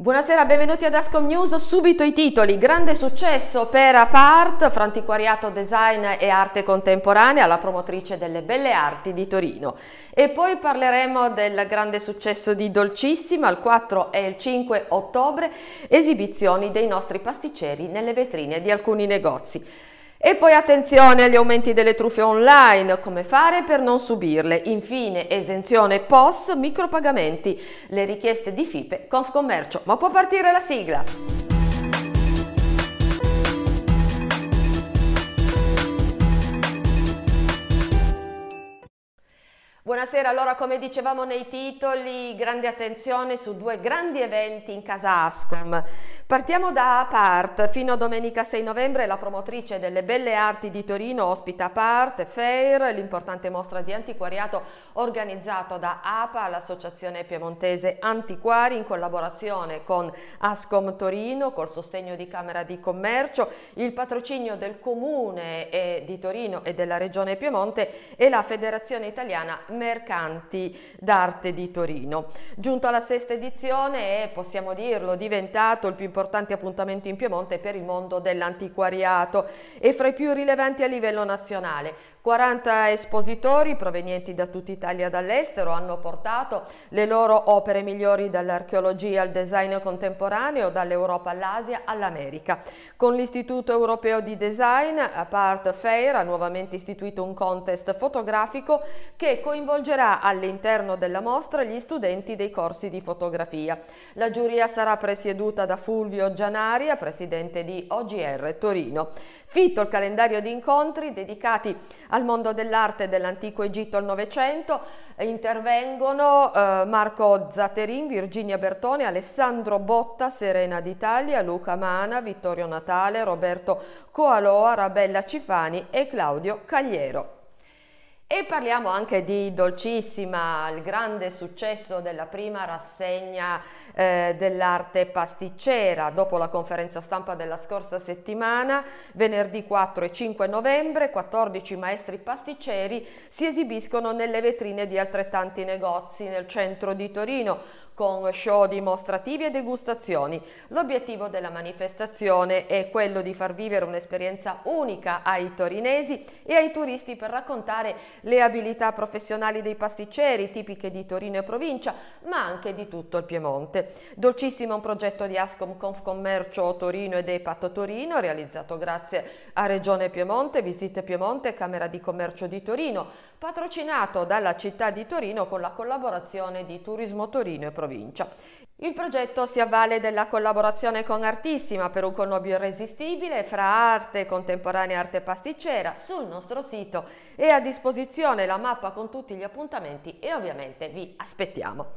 Buonasera, benvenuti ad Ascom News. Subito i titoli. Grande successo per Apart, Frantiquariato Design e Arte Contemporanea, la promotrice delle Belle Arti di Torino. E poi parleremo del grande successo di Dolcissima, il 4 e il 5 ottobre, esibizioni dei nostri pasticceri nelle vetrine di alcuni negozi. E poi attenzione agli aumenti delle truffe online, come fare per non subirle. Infine esenzione POS, micropagamenti, le richieste di FIPE, Confcommercio. Ma può partire la sigla? Buonasera, allora come dicevamo nei titoli, grande attenzione su due grandi eventi in casa Ascom. Partiamo da Apart, fino a domenica 6 novembre la promotrice delle Belle Arti di Torino ospita Apart Fair, l'importante mostra di antiquariato organizzato da APA, l'Associazione Piemontese Antiquari, in collaborazione con Ascom Torino, col sostegno di Camera di Commercio, il patrocinio del Comune di Torino e della Regione Piemonte e la Federazione Italiana Mercanti d'Arte di Torino. Giunto alla sesta edizione è, possiamo dirlo, diventato il più importante appuntamento in Piemonte per il mondo dell'antiquariato e fra i più rilevanti a livello nazionale. 40 espositori provenienti da tutta Italia e dall'estero hanno portato le loro opere migliori dall'archeologia al design contemporaneo, dall'Europa all'Asia all'America. Con l'Istituto Europeo di Design, Apart Fair ha nuovamente istituito un contest fotografico che coinvolgerà all'interno della mostra gli studenti dei corsi di fotografia. La giuria sarà presieduta da Fulvio Gianaria, presidente di OGR Torino. Fitto il calendario di incontri dedicati al mondo dell'arte dell'antico Egitto al Novecento. Intervengono eh, Marco Zatterin, Virginia Bertone, Alessandro Botta, Serena d'Italia, Luca Mana, Vittorio Natale, Roberto Coaloa, Rabella Cifani e Claudio Cagliero. E parliamo anche di Dolcissima, il grande successo della prima rassegna eh, dell'arte pasticcera. Dopo la conferenza stampa della scorsa settimana, venerdì 4 e 5 novembre, 14 maestri pasticceri si esibiscono nelle vetrine di altrettanti negozi nel centro di Torino con show dimostrativi e degustazioni. L'obiettivo della manifestazione è quello di far vivere un'esperienza unica ai torinesi e ai turisti per raccontare le abilità professionali dei pasticceri tipiche di Torino e provincia, ma anche di tutto il Piemonte. Dolcissimo un progetto di Ascom Confcommercio Torino ed EPAT Torino, realizzato grazie a Regione Piemonte, Visite Piemonte e Camera di Commercio di Torino, patrocinato dalla città di Torino con la collaborazione di Turismo Torino e provincia. Il progetto si avvale della collaborazione con Artissima per un connubio irresistibile fra arte contemporanea e arte pasticcera. Sul nostro sito è a disposizione la mappa con tutti gli appuntamenti e ovviamente vi aspettiamo.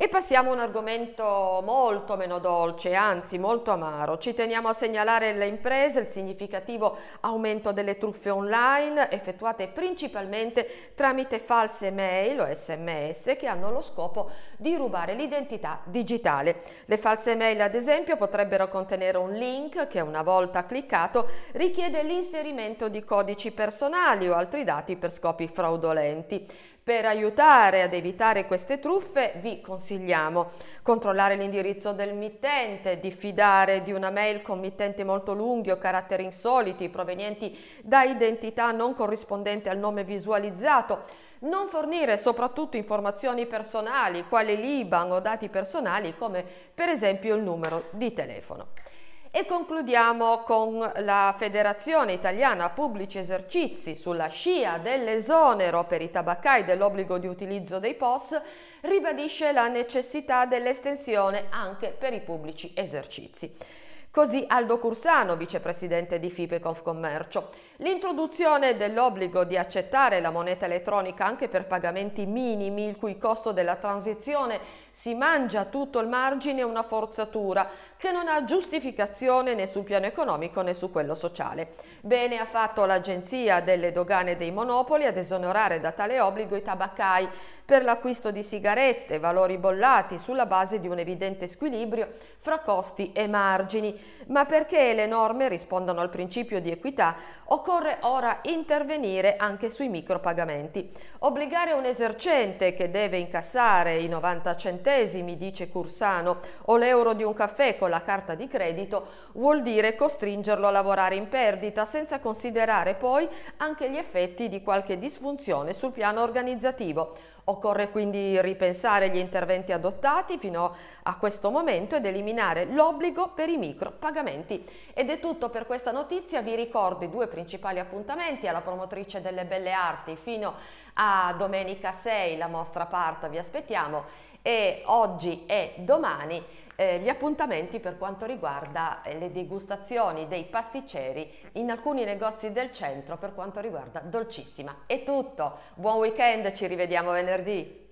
E passiamo a un argomento molto meno dolce, anzi molto amaro. Ci teniamo a segnalare alle imprese il significativo aumento delle truffe online effettuate principalmente tramite false mail o sms che hanno lo scopo di rubare l'identità digitale. Le false mail ad esempio potrebbero contenere un link che una volta cliccato richiede l'inserimento di codici personali o altri dati per scopi fraudolenti. Per aiutare ad evitare queste truffe vi consigliamo controllare l'indirizzo del mittente, diffidare di una mail con mittente molto lunghi o caratteri insoliti provenienti da identità non corrispondenti al nome visualizzato, non fornire soprattutto informazioni personali quali l'IBAN o dati personali come per esempio il numero di telefono. E concludiamo con la Federazione Italiana Pubblici Esercizi sulla scia dell'esonero per i tabaccai dell'obbligo di utilizzo dei POS ribadisce la necessità dell'estensione anche per i pubblici esercizi. Così Aldo Cursano, vicepresidente di FIPE Confcommercio. L'introduzione dell'obbligo di accettare la moneta elettronica anche per pagamenti minimi, il cui costo della transizione si mangia tutto il margine, è una forzatura che non ha giustificazione né sul piano economico né su quello sociale. Bene ha fatto l'Agenzia delle Dogane dei Monopoli ad esonerare da tale obbligo i tabaccai per l'acquisto di sigarette, valori bollati sulla base di un evidente squilibrio fra costi e margini, ma perché le norme rispondano al principio di equità occorre occorre ora intervenire anche sui micropagamenti. Obbligare un esercente che deve incassare i 90 centesimi, dice Cursano, o l'euro di un caffè con la carta di credito vuol dire costringerlo a lavorare in perdita senza considerare poi anche gli effetti di qualche disfunzione sul piano organizzativo. Occorre quindi ripensare gli interventi adottati fino a questo momento ed eliminare l'obbligo per i micro pagamenti. Ed è tutto per questa notizia, vi ricordo i due principali appuntamenti. Alla promotrice delle belle arti fino a domenica 6, la mostra parta, vi aspettiamo. E oggi e domani eh, gli appuntamenti per quanto riguarda eh, le degustazioni dei pasticceri in alcuni negozi del centro per quanto riguarda Dolcissima. È tutto, buon weekend, ci rivediamo venerdì.